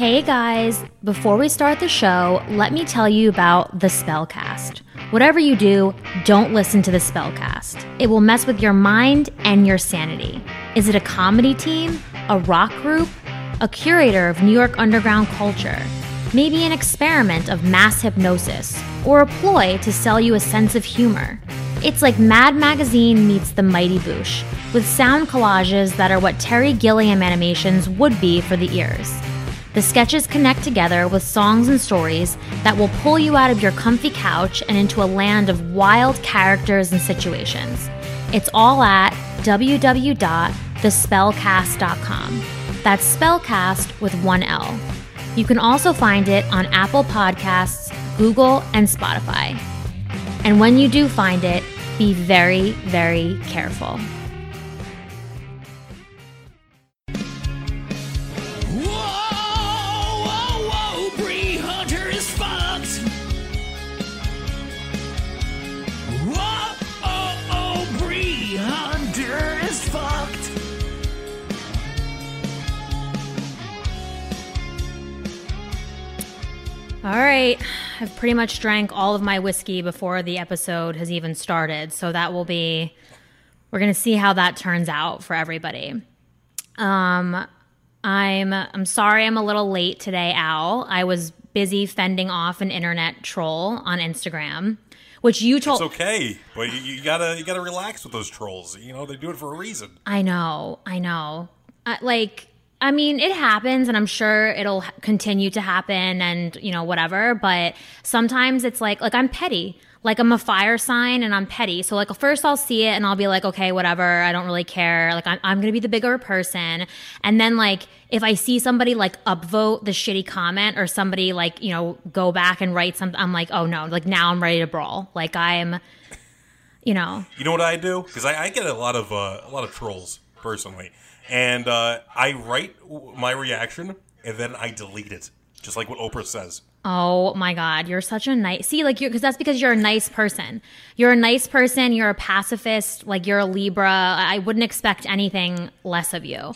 Hey guys, before we start the show, let me tell you about the Spellcast. Whatever you do, don't listen to the Spellcast. It will mess with your mind and your sanity. Is it a comedy team? A rock group? A curator of New York underground culture? Maybe an experiment of mass hypnosis? Or a ploy to sell you a sense of humor? It's like Mad Magazine meets the Mighty Boosh, with sound collages that are what Terry Gilliam animations would be for the ears. The sketches connect together with songs and stories that will pull you out of your comfy couch and into a land of wild characters and situations. It's all at www.thespellcast.com. That's spellcast with one L. You can also find it on Apple Podcasts, Google, and Spotify. And when you do find it, be very, very careful. I've pretty much drank all of my whiskey before the episode has even started. So that will be, we're going to see how that turns out for everybody. Um, I'm, I'm sorry I'm a little late today, Al. I was busy fending off an internet troll on Instagram, which you told. It's okay, but you, you gotta you gotta relax with those trolls. You know they do it for a reason. I know, I know. Uh, like, I mean, it happens, and I'm sure it'll continue to happen, and you know, whatever. But sometimes it's like, like I'm petty. Like I'm a fire sign, and I'm petty. So like, first I'll see it, and I'll be like, okay, whatever. I don't really care. Like I'm, I'm gonna be the bigger person, and then like if I see somebody like upvote the shitty comment, or somebody like you know go back and write something, I'm like, oh no, like now I'm ready to brawl. Like I'm, you know. You know what I do? Because I, I get a lot of uh, a lot of trolls personally, and uh, I write my reaction and then I delete it, just like what Oprah says. Oh my God, you're such a nice. See, like you're because that's because you're a nice person. You're a nice person. You're a pacifist. Like you're a Libra. I wouldn't expect anything less of you.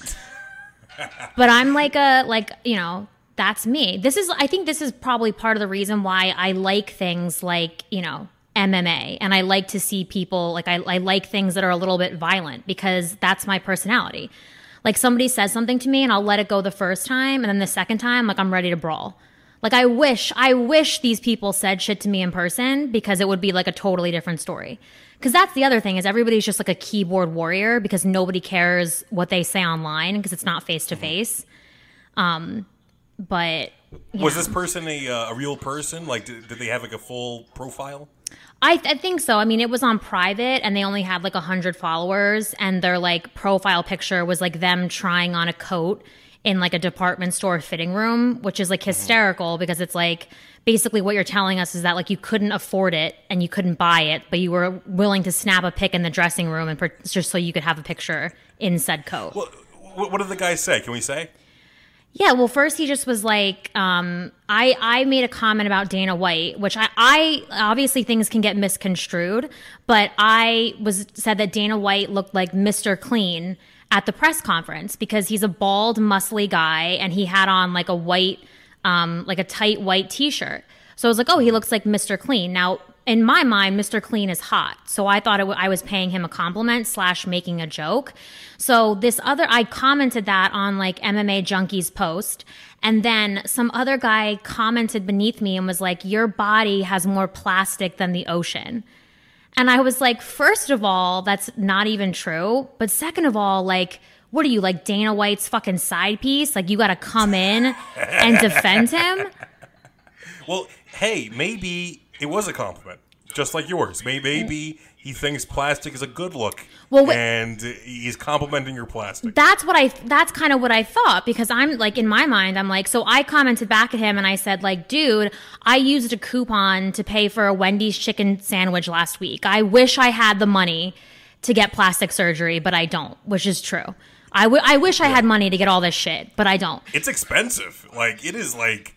but I'm like a like you know that's me. This is I think this is probably part of the reason why I like things like you know MMA and I like to see people like I, I like things that are a little bit violent because that's my personality. Like somebody says something to me and I'll let it go the first time and then the second time like I'm ready to brawl. Like I wish I wish these people said shit to me in person because it would be like a totally different story. Cuz that's the other thing is everybody's just like a keyboard warrior because nobody cares what they say online because it's not face to face. Um but Was this person a, uh, a real person? Like, did, did they have like a full profile? I, I think so. I mean, it was on private and they only had like 100 followers, and their like profile picture was like them trying on a coat in like a department store fitting room, which is like mm-hmm. hysterical because it's like basically what you're telling us is that like you couldn't afford it and you couldn't buy it, but you were willing to snap a pic in the dressing room and per- just so you could have a picture in said coat. What, what, what did the guy say? Can we say? Yeah, well, first he just was like, um, I I made a comment about Dana White, which I, I obviously things can get misconstrued, but I was said that Dana White looked like Mr. Clean at the press conference because he's a bald, muscly guy and he had on like a white, um, like a tight white T-shirt. So I was like, oh, he looks like Mr. Clean. Now, in my mind, Mr. Clean is hot. So I thought w- I was paying him a compliment slash making a joke. So this other, I commented that on like MMA Junkies post. And then some other guy commented beneath me and was like, your body has more plastic than the ocean. And I was like, first of all, that's not even true. But second of all, like, what are you, like Dana White's fucking side piece? Like, you got to come in and defend him? Well, hey, maybe it was a compliment, just like yours. May- Maybe he thinks plastic is a good look, Well, wait- and he's complimenting your plastic. that's what I that's kind of what I thought because I'm like in my mind I'm like so I commented back at him and I said like dude I used a coupon to pay for a Wendy's chicken sandwich last week. I wish I had the money to get plastic surgery but I don't, which is true. I, w- I wish I had money to get all this shit, but I don't. It's expensive. Like it is like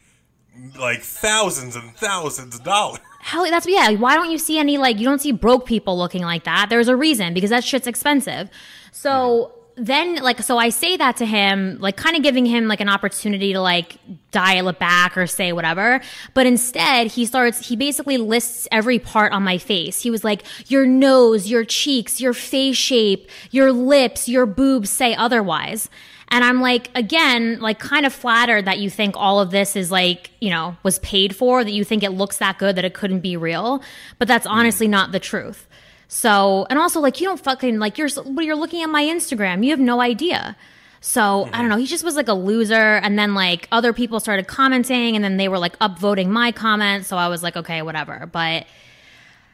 like thousands and thousands of dollars. How that's yeah. Why don't you see any like you don't see broke people looking like that? There's a reason because that shit's expensive. So then like so I say that to him, like kind of giving him like an opportunity to like dial it back or say whatever. But instead he starts he basically lists every part on my face. He was like, Your nose, your cheeks, your face shape, your lips, your boobs say otherwise. And I'm like, again, like kind of flattered that you think all of this is like, you know, was paid for, that you think it looks that good that it couldn't be real. But that's honestly not the truth. So, and also like, you don't fucking, like, you're, you're looking at my Instagram. You have no idea. So I don't know. He just was like a loser. And then like other people started commenting and then they were like upvoting my comments. So I was like, okay, whatever. But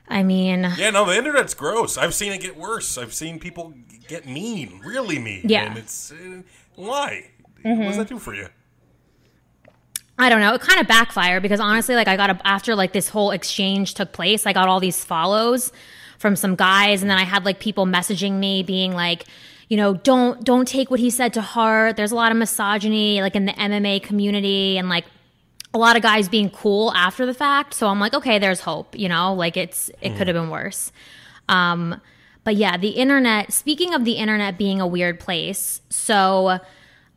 I mean, Yeah, no, the internet's gross. I've seen it get worse. I've seen people get mean, really mean. Yeah. And it's uh, why? Mm-hmm. What does that do for you? I don't know. It kind of backfired because honestly, like I got a, after like this whole exchange took place, I got all these follows from some guys, and then I had like people messaging me being like, you know, don't don't take what he said to heart. There's a lot of misogyny like in the MMA community, and like a lot of guys being cool after the fact. So I'm like, okay, there's hope. You know, like it's it could have been worse. Um, but yeah, the internet. Speaking of the internet being a weird place, so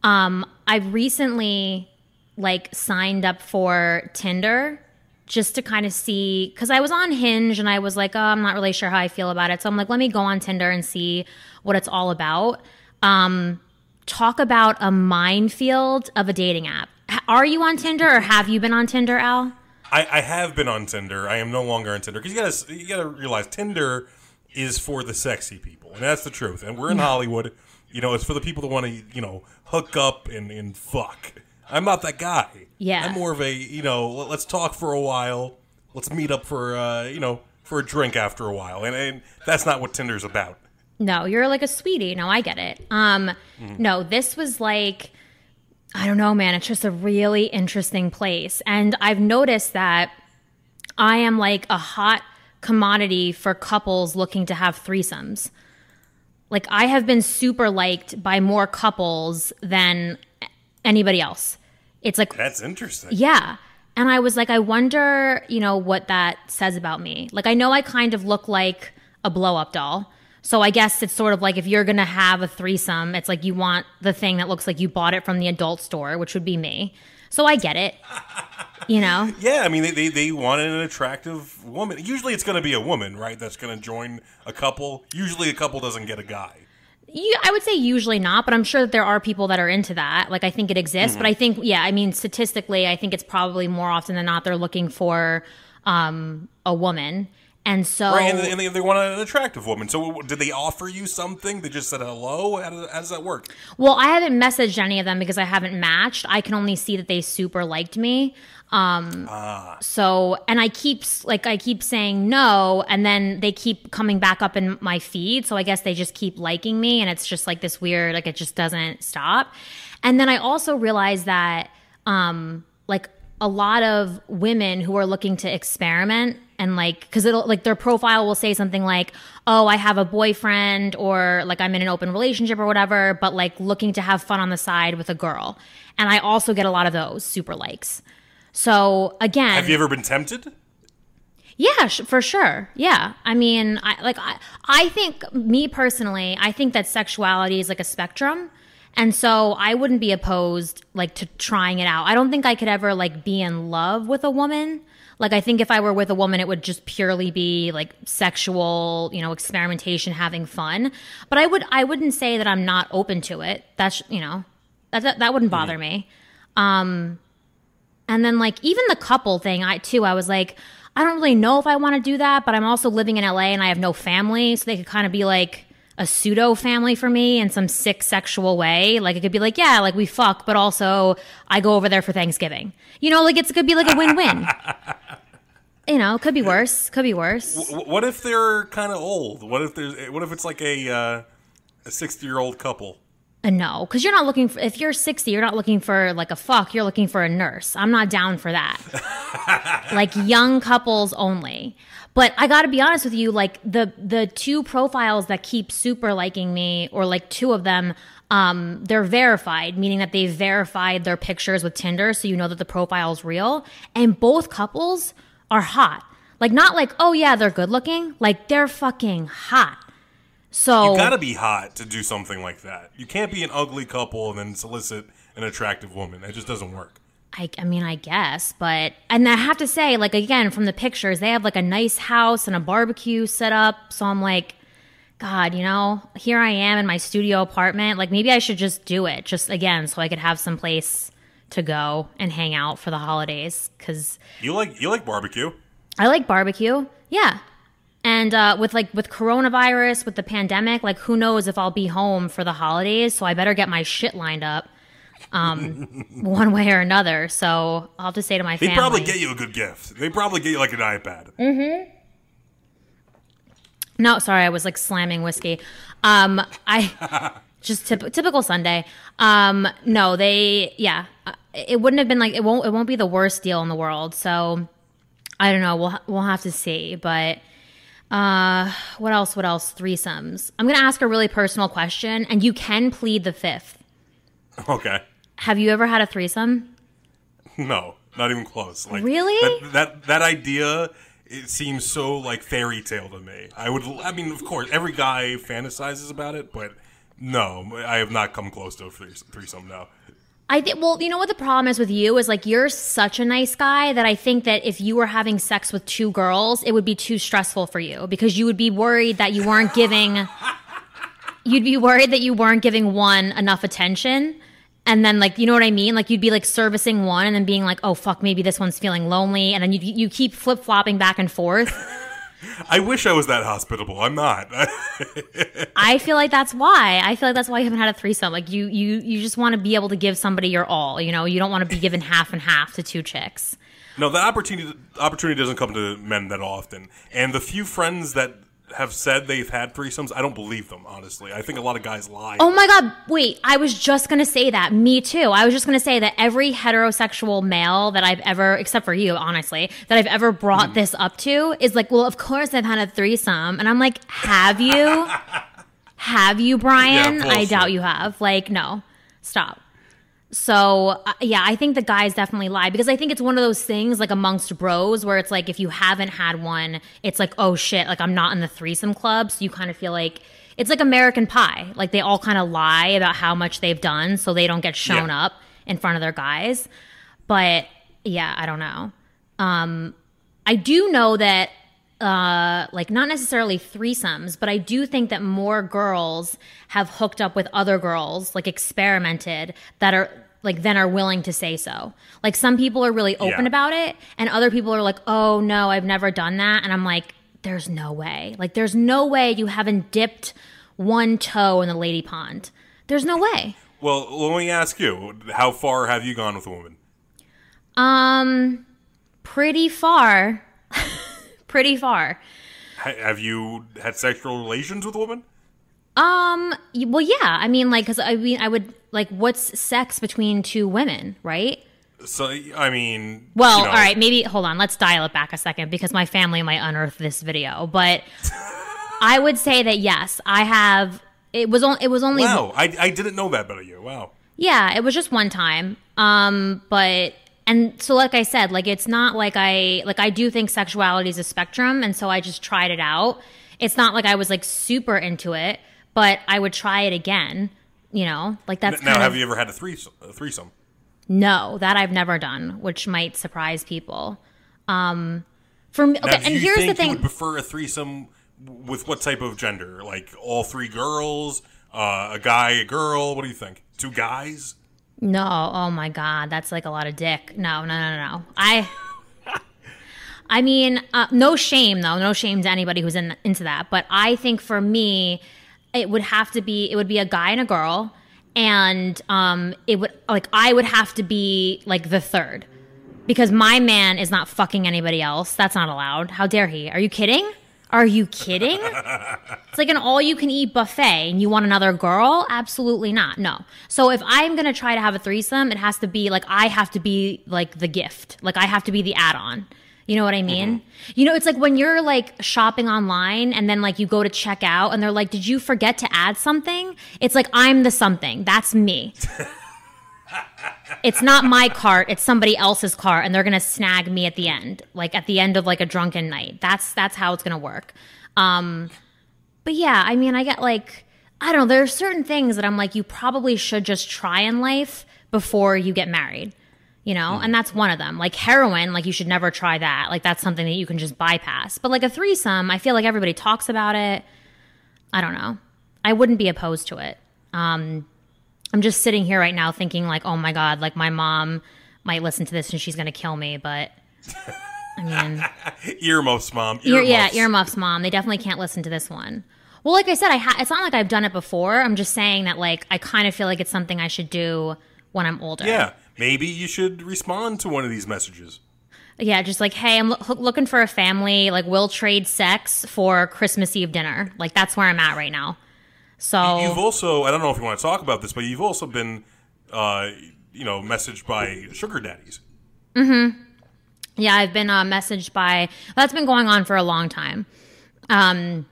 um, I recently like signed up for Tinder just to kind of see because I was on Hinge and I was like, oh, I'm not really sure how I feel about it. So I'm like, let me go on Tinder and see what it's all about. Um, talk about a minefield of a dating app. Are you on Tinder or have you been on Tinder, Al? I, I have been on Tinder. I am no longer on Tinder because you gotta you gotta realize Tinder is for the sexy people, and that's the truth. And we're in Hollywood. You know, it's for the people that want to you know hook up and, and fuck. I'm not that guy. Yeah. I'm more of a you know let- let's talk for a while. Let's meet up for uh, you know for a drink after a while, and, and that's not what Tinder's about. No, you're like a sweetie. No, I get it. Um, no, this was like, I don't know, man. It's just a really interesting place. And I've noticed that I am like a hot commodity for couples looking to have threesomes. Like, I have been super liked by more couples than anybody else. It's like That's interesting. yeah. And I was like, I wonder, you know, what that says about me. Like, I know I kind of look like a blow up doll. So I guess it's sort of like if you're going to have a threesome, it's like you want the thing that looks like you bought it from the adult store, which would be me. So I get it. You know? Yeah, I mean, they, they, they wanted an attractive woman. Usually it's going to be a woman, right, that's going to join a couple. Usually a couple doesn't get a guy. You, I would say usually not, but I'm sure that there are people that are into that. Like I think it exists, but I think yeah, I mean statistically, I think it's probably more often than not they're looking for um, a woman, and so Right, and, and they, they want an attractive woman. So did they offer you something? They just said hello? How does, how does that work? Well, I haven't messaged any of them because I haven't matched. I can only see that they super liked me. Um, so, and I keep like I keep saying no, and then they keep coming back up in my feed. So I guess they just keep liking me, and it's just like this weird, like it just doesn't stop. And then I also realized that, um, like a lot of women who are looking to experiment and like because it'll like their profile will say something like oh i have a boyfriend or like i'm in an open relationship or whatever but like looking to have fun on the side with a girl and i also get a lot of those super likes so again Have you ever been tempted? yeah, sh- for sure. Yeah. I mean, I like I, I think me personally, I think that sexuality is like a spectrum. And so I wouldn't be opposed like to trying it out. I don't think I could ever like be in love with a woman. Like I think if I were with a woman it would just purely be like sexual, you know, experimentation, having fun. But I would I wouldn't say that I'm not open to it. That's, you know, that that, that wouldn't bother me. Um and then like even the couple thing, I too, I was like, I don't really know if I want to do that, but I'm also living in LA and I have no family, so they could kind of be like a pseudo family for me in some sick sexual way. Like it could be like, yeah, like we fuck, but also I go over there for Thanksgiving. You know, like it's it could be like a win-win. you know, could be worse. Could be worse. What if they're kind of old? What if there's what if it's like a uh, a 60-year-old couple? Uh, no, because you're not looking for. If you're 60, you're not looking for like a fuck. You're looking for a nurse. I'm not down for that. like young couples only. But I got to be honest with you. Like the the two profiles that keep super liking me, or like two of them, um, they're verified, meaning that they've verified their pictures with Tinder, so you know that the profile is real. And both couples are hot. Like not like oh yeah they're good looking. Like they're fucking hot. So You gotta be hot to do something like that. You can't be an ugly couple and then solicit an attractive woman. That just doesn't work. I, I mean, I guess, but and I have to say, like again, from the pictures, they have like a nice house and a barbecue set up. So I'm like, God, you know, here I am in my studio apartment. Like maybe I should just do it, just again, so I could have some place to go and hang out for the holidays. Because You like you like barbecue. I like barbecue, yeah. And uh, with like with coronavirus, with the pandemic, like who knows if I'll be home for the holidays? So I better get my shit lined up, um, one way or another. So I'll have to say to my family. They family. probably get you a good gift. They probably get you like an iPad. Mm-hmm. No, sorry, I was like slamming whiskey. Um, I just typ- typical Sunday. Um, no, they yeah, uh, it wouldn't have been like it won't it won't be the worst deal in the world. So I don't know. We'll we'll have to see. But uh, what else? What else? Threesomes. I'm gonna ask a really personal question, and you can plead the fifth. Okay. Have you ever had a threesome? No, not even close. Like Really? That that, that idea it seems so like fairy tale to me. I would I mean, of course, every guy fantasizes about it, but no, I have not come close to a threesome. No. I think. Well, you know what the problem is with you is like you're such a nice guy that I think that if you were having sex with two girls, it would be too stressful for you because you would be worried that you weren't giving. you'd be worried that you weren't giving one enough attention. And then, like, you know what I mean? Like, you'd be like servicing one and then being like, oh, fuck, maybe this one's feeling lonely. And then you, you keep flip flopping back and forth. I wish I was that hospitable. I'm not. I feel like that's why. I feel like that's why you haven't had a threesome. Like, you, you, you just want to be able to give somebody your all. You know, you don't want to be given half and half to two chicks. no, the opportunity opportunity doesn't come to men that often. And the few friends that have said they've had threesomes, I don't believe them. Honestly, I think a lot of guys lie. Oh my god, wait, I was just gonna say that. Me too. I was just gonna say that every heterosexual male that I've ever, except for you, honestly, that I've ever brought mm-hmm. this up to is like, well, of course I've had a threesome. And I'm like, have you? have you, Brian? Yeah, I doubt you have. Like, no, stop. So uh, yeah, I think the guys definitely lie because I think it's one of those things like amongst bros where it's like if you haven't had one, it's like oh shit, like I'm not in the threesome club, so you kind of feel like it's like American Pie, like they all kind of lie about how much they've done so they don't get shown Yeah. up in front of their guys. But yeah, I don't know. Um, I do know that uh like not necessarily threesomes but i do think that more girls have hooked up with other girls like experimented that are like then are willing to say so. Like some people are really open Yeah. about it and other people are like oh no i've never done that and i'm like there's no way. Like there's no way you haven't dipped one toe in the lady pond. There's no way. Well, let me ask you: How far have you gone with a woman? um pretty far pretty far Ha- have you had sexual relations with a woman? Um. Well, yeah. I mean, like, because I mean, I would like, what's sex between two women, right? So, I mean, Well, you know, all right. Maybe hold on. Let's dial it back a second because my family might unearth this video. But I would say that yes, I have. It was only. It was only. Wow, I, I didn't know that about you. Wow. Yeah, it was just one time. Um, but and so like I said, like it's not like I like I do think sexuality is a spectrum, and so I just tried it out. It's not like I was like super into it, but I would try it again. You know, like that's now, have of you ever had a threesome? A threesome? no that I've never done, which might surprise people. Um, for me, Now, okay, do and you here's think the thing. You would prefer a threesome with what type of gender? Like all three girls, uh, a guy, a girl. What do you think? Two guys? No, oh my god, that's like a lot of dick. No, no, no, no. I I mean, uh, no shame though, no shame to anybody who's in, into that, but I think for me it would have to be it would be a guy and a girl and um it would like I would have to be like the third. Because my man is not fucking anybody else. That's not allowed. How dare he? Are you kidding? Are you kidding? It's like an all you can eat buffet and you want another girl? Absolutely not. No. So if I'm going to try to have a threesome, it has to be like I have to be like the gift. Like I have to be the add on. You know what I mean? Mm-hmm. You know, it's like when you're like shopping online and then like you go to check out and they're like, Did you forget to add something? It's like I'm the something. That's me. it's not my cart it's somebody else's cart and they're gonna snag me at the end like at the end of like a drunken night that's that's how it's gonna work um but yeah, I mean, I get like, I don't know, there are certain things that I'm like, you probably should just try in life before you get married, you know? And that's one of them. Like heroin, like you should never try that. Like that's something that you can just bypass. But like a threesome, I feel like everybody talks about it. I don't know. I wouldn't be opposed to it. Um, I'm just sitting here right now thinking like, oh my God, like my mom might listen to this and she's to kill me. But I mean, Earmuffs, mom. Ear, yeah, earmuffs, mom. They definitely can't listen to this one. Well, like I said, I ha- it's not like I've done it before. I'm just saying that like I kind of feel like it's something I should do when I'm older. Yeah, maybe you should respond to one of these messages. yeah, just like hey, I'm loo- looking for a family. Like we'll trade sex for Christmas Eve dinner. Like that's where I'm at right now. So You've also, I don't know if you want to talk about this, but you've also been, uh, you know, messaged by sugar daddies. Mm-hmm. Yeah, I've been uh, messaged by that's been going on for a long time. Um,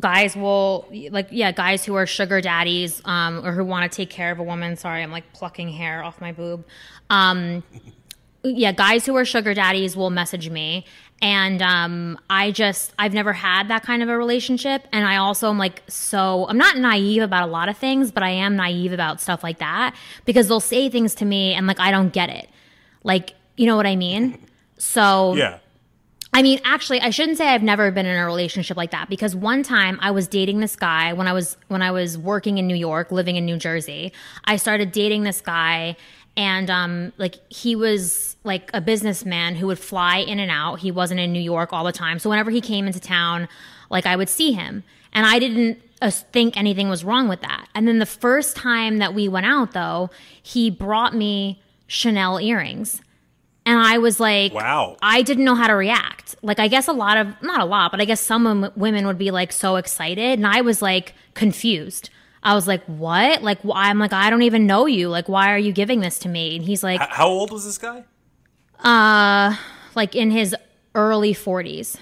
guys will like yeah, guys who are sugar daddies um, or who want to take care of a woman. Sorry, I'm like plucking hair off my boob. Um, yeah, guys who are sugar daddies will message me. And um, I just, I've never had that kind of a relationship. And I also am like, so, I'm not naive about a lot of things, but I am naive about stuff like that because they'll say things to me and like, I don't get it. Like, you know what I mean? So, Yeah. I mean, actually, I shouldn't say I've never been in a relationship like that because one time I was dating this guy when I was when I was working in New York, living in New Jersey. I started dating this guy and um like he was like a businessman who would fly in and out. He wasn't in New York all the time. So whenever he came into town, like I would see him. And I didn't uh, think anything was wrong with that. And then the first time that we went out though, he brought me Chanel earrings. And I was like, Wow. I didn't know how to react. Like, I guess a lot of, not a lot, but I guess some women would be like so excited. And I was like confused. I was like, what? Like, wh- I'm like, I don't even know you. Like, why are you giving this to me? And he's like, H- how old was this guy? Uh, like in his early 40s.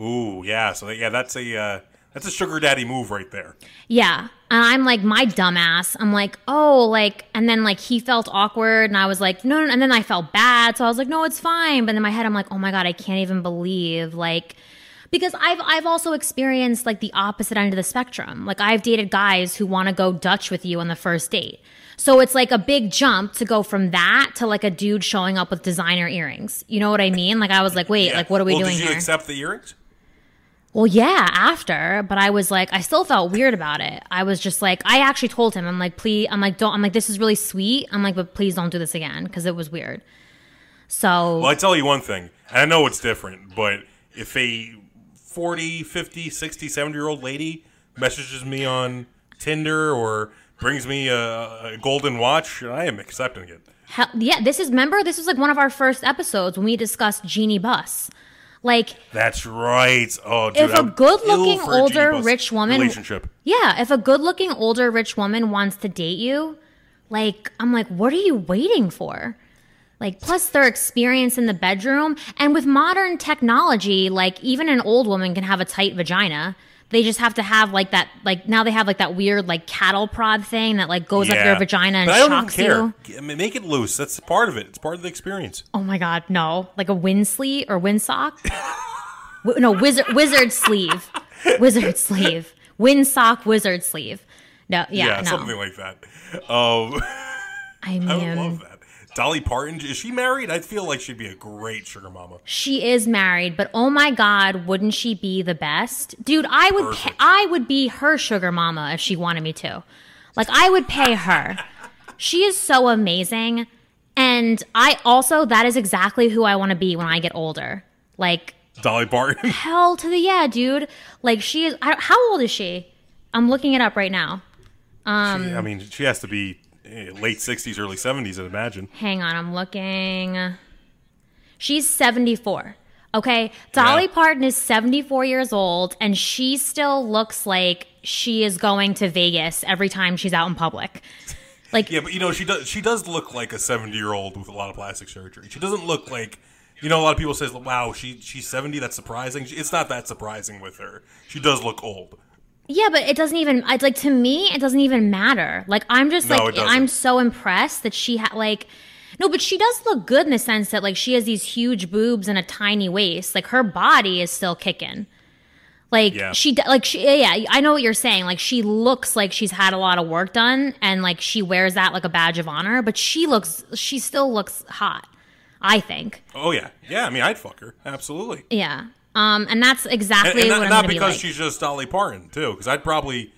Ooh, yeah. So yeah, that's a uh, that's a sugar daddy move right there. Yeah. And I'm like, my dumbass. I'm like, oh, like, and then like he felt awkward. And I was like, no, no. And then I felt bad. So I was like, no, it's fine. But in my head, I'm like, oh my God, I can't even believe, like, because I've I've also experienced like the opposite end of the spectrum. Like I've dated guys who want to go Dutch with you on the first date. So it's like a big jump to go from that to like a dude showing up with designer earrings. You know what I mean? Like I was like, wait, Yeah. like what are we well, doing Did you here? accept the earrings? Well, yeah, after, but I was like, I still felt weird about it. I was just like, I actually told him, I'm like, please, I'm like, don't, I'm like, this is really sweet. I'm like, but please don't do this again because it was weird. So, Well, I tell you one thing, I know it's different, but if a 40, 50, 60, 70 year old lady messages me on Tinder or brings me a, a golden watch, and I am accepting it. hell, yeah, this is, remember, this was like one of our first episodes when we discussed Genie Bus. Like, That's right. Oh, dude, If a good-looking, a older, rich woman- relationship. yeah, if a good looking, older, rich woman wants to date you, like, I'm like, what are you waiting for? Like, plus their experience in the bedroom. And with modern technology, like, even an old woman can have a tight vagina. They just have to have, like, that, like, now they have, like, that weird, like, cattle prod thing that, like, goes up your vagina and but I don't even shocks care. you. G- I mean, Make it loose. That's part of it. It's part of the experience. Oh my God, no. Like a wind sleeve or windsock? Wi- no, wizard, wizard sleeve. Wizard sleeve. Windsock, wizard sleeve. No, yeah, no. something like that. Um, I I would love that. Dolly Parton, is she married? I feel like she'd be a great sugar mama. she is married, but oh my God, wouldn't she be the best? Dude, I would pay, I would be her sugar mama if she wanted me to. Like, I would pay her. she is so amazing. And I also, that is exactly who I want to be when I get older. Like, Dolly Parton. hell to the yeah, dude. Like she is. I, how old is she? I'm looking it up right now. um I mean, she has to be Eh, late 60s, early 70s, I'd imagine. Hang on, I'm looking. She's 74. Okay, Dolly Yeah. Parton is 74 years old, and she still looks like she is going to Vegas every time she's out in public. Like, Yeah, but you know, she does she does look like a 70 year old with a lot of plastic surgery. She doesn't look like you know, a lot of people say, "Wow, she she's 70. That's surprising." It's not that surprising with her. She does look old. Yeah, but it doesn't even it's like to me it doesn't even matter. Like I'm just No, like. I'm so impressed that she had like no, but she does look good in the sense that like she has these huge boobs and a tiny waist. Like her body is still kicking. Like Yeah. she, like she, yeah, I know what you're saying. Like she looks like she's had a lot of work done, and like she wears that like a badge of honor. But she looks, she still looks hot. I think, Oh yeah, yeah. I mean, I'd fuck her absolutely, yeah. Um, and that's exactly and what not, I'm not gonna be because like. she's just Dolly Parton too. Because I'd probably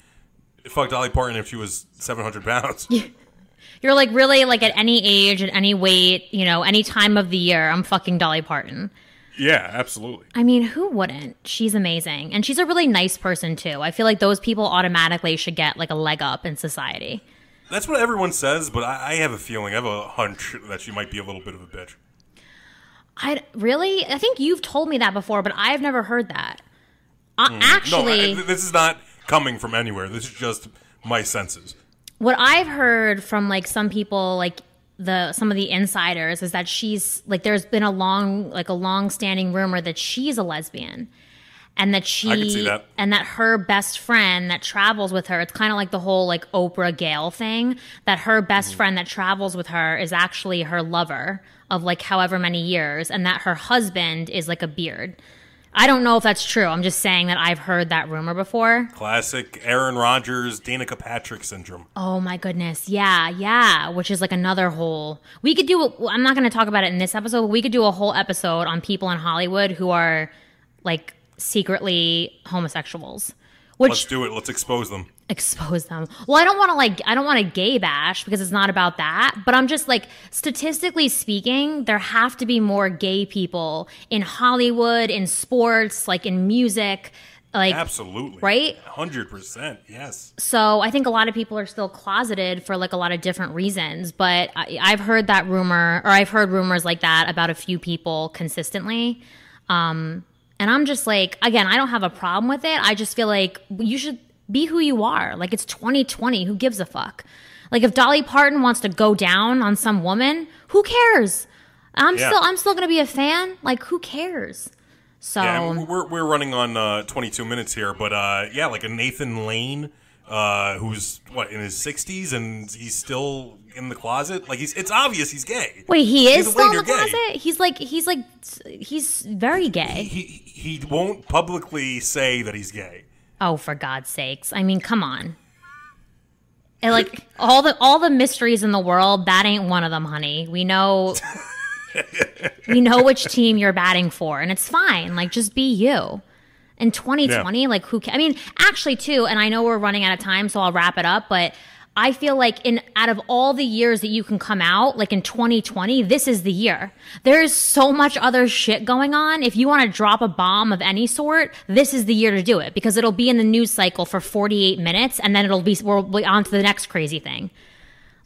fuck Dolly Parton if she was seven hundred pounds. You're like really like at any age, at any weight, you know, any time of the year, I'm fucking Dolly Parton. yeah, absolutely. I mean, who wouldn't? She's amazing. And she's a really nice person too. I feel like those people automatically should get like a leg up in society. That's what everyone says, but I, I have a feeling, I have a hunch that she might be a little bit of a bitch. I really, I think you've told me that before, but I've never heard that. Uh, No, actually, I, this is not coming from anywhere. This is just my senses. what I've heard from like some people, like the some of the insiders, is that she's like there's been a long like a long standing rumor that she's a lesbian. And that she I can see that. and that her best friend that travels with her, it's kind of like the whole like Oprah Gayle thing. That her best Mm-hmm. friend that travels with her is actually her lover of like however many years, and that her husband is like a beard. I don't know if that's true. I'm just saying that I've heard that rumor before. Classic Aaron Rodgers, Danica Patrick syndrome. Oh my goodness. Yeah, yeah. Which is like another whole. We could do. A, I'm not going to talk about it in this episode. But we could do a whole episode on people in Hollywood who are like secretly homosexuals. Which Let's do it. Let's expose them. Expose them. Well, I don't want to like I don't want to gay bash because it's not about that, but I'm just like statistically speaking, there have to be more gay people in Hollywood, in sports, like in music, like Absolutely. Right? 100%. Yes. so I think a lot of people are still closeted for like a lot of different reasons, but I, I've heard that rumor or I've heard rumors like that about a few people consistently. Um, and I'm just like, again, I don't have a problem with it. I just feel like you should be who you are. Like it's 2020. Who gives a fuck? Like if Dolly Parton wants to go down on some woman, who cares? I'm Yeah. still, I'm still gonna be a fan. Like who cares? So Yeah, and we're, we're running on uh, 22 minutes here, but uh, yeah, like a Nathan Lane, uh, who's what in his 60s and he's still in the closet. Like he's, it's obvious he's gay. wait, he is Either still way, in the you're gay. closet. He's like, he's like, he's very gay. He he won't publicly say that he's gay. Oh, for God's sakes! I mean, come on. And like all the all the mysteries in the world, that ain't one of them, honey. We know. we know which team you're batting for, and it's fine. Like, just be you. In 2020, like who? Ca- I mean, actually, too. And I know we're running out of time, so I'll wrap it up. But I feel like in out of all the years that you can come out, like in 2020, this is the year. There is so much other shit going on. If you want to drop a bomb of any sort, this is the year to do it because it'll be in the news cycle for 48 minutes, and then it'll be we'll be on to the next crazy thing.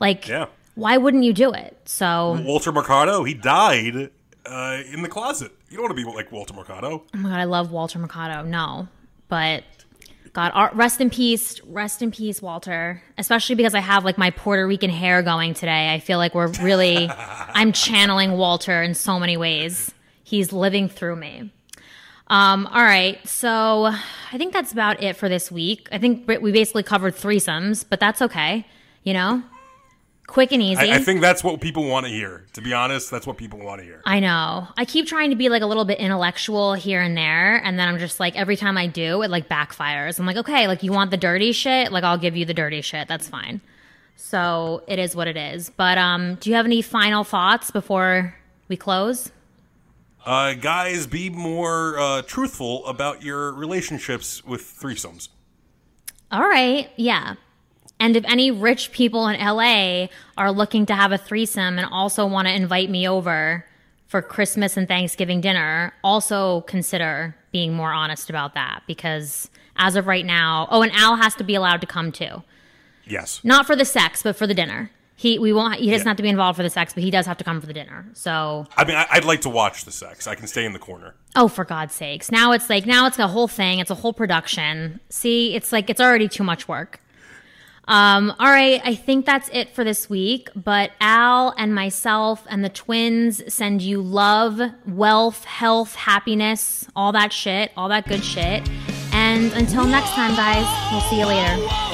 Like, Yeah. why wouldn't you do it? So, Walter Mercado, he died uh, in the closet. You don't want to be like Walter Mercado. Oh my god, I love Walter Mercado. No, but God, rest in peace, rest in peace, Walter. Especially because I have like my Puerto Rican hair going today. I feel like we're really, I'm channeling Walter in so many ways. He's living through me. Um, all right, so I think that's about it for this week. I think we basically covered threesomes, but that's okay. You know, quick and easy. I, I think that's what people want to hear. To be honest, that's what people want to hear. I know. I keep trying to be like a little bit intellectual here and there, and then I'm just like every time I do, it like backfires. I'm like, okay, like you want the dirty shit, like I'll give you the dirty shit. That's fine. So it is what it is. But um, do you have any final thoughts before we close? Uh, guys, be more uh, truthful about your relationships with threesomes. All right, yeah. And if any rich people in LA are looking to have a threesome and also want to invite me over for Christmas and Thanksgiving dinner, also consider being more honest about that because as of right now, oh, and Al has to be allowed to come too. Yes. Not for the sex, but for the dinner. He we won't he doesn't Yeah. have to be involved for the sex, but he does have to come for the dinner. So I mean, I, I'd like to watch the sex. I can stay in the corner. Oh, for God's sakes. Now it's like, now it's a whole thing. It's a whole production. See, it's like, it's already too much work. Um, all right. I think that's it for this week. But Al and myself and the twins send you love, wealth, health, happiness, all that shit, all that good shit. And until next time, guys, we'll see you later.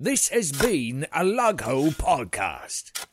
This has been a Lughole podcast.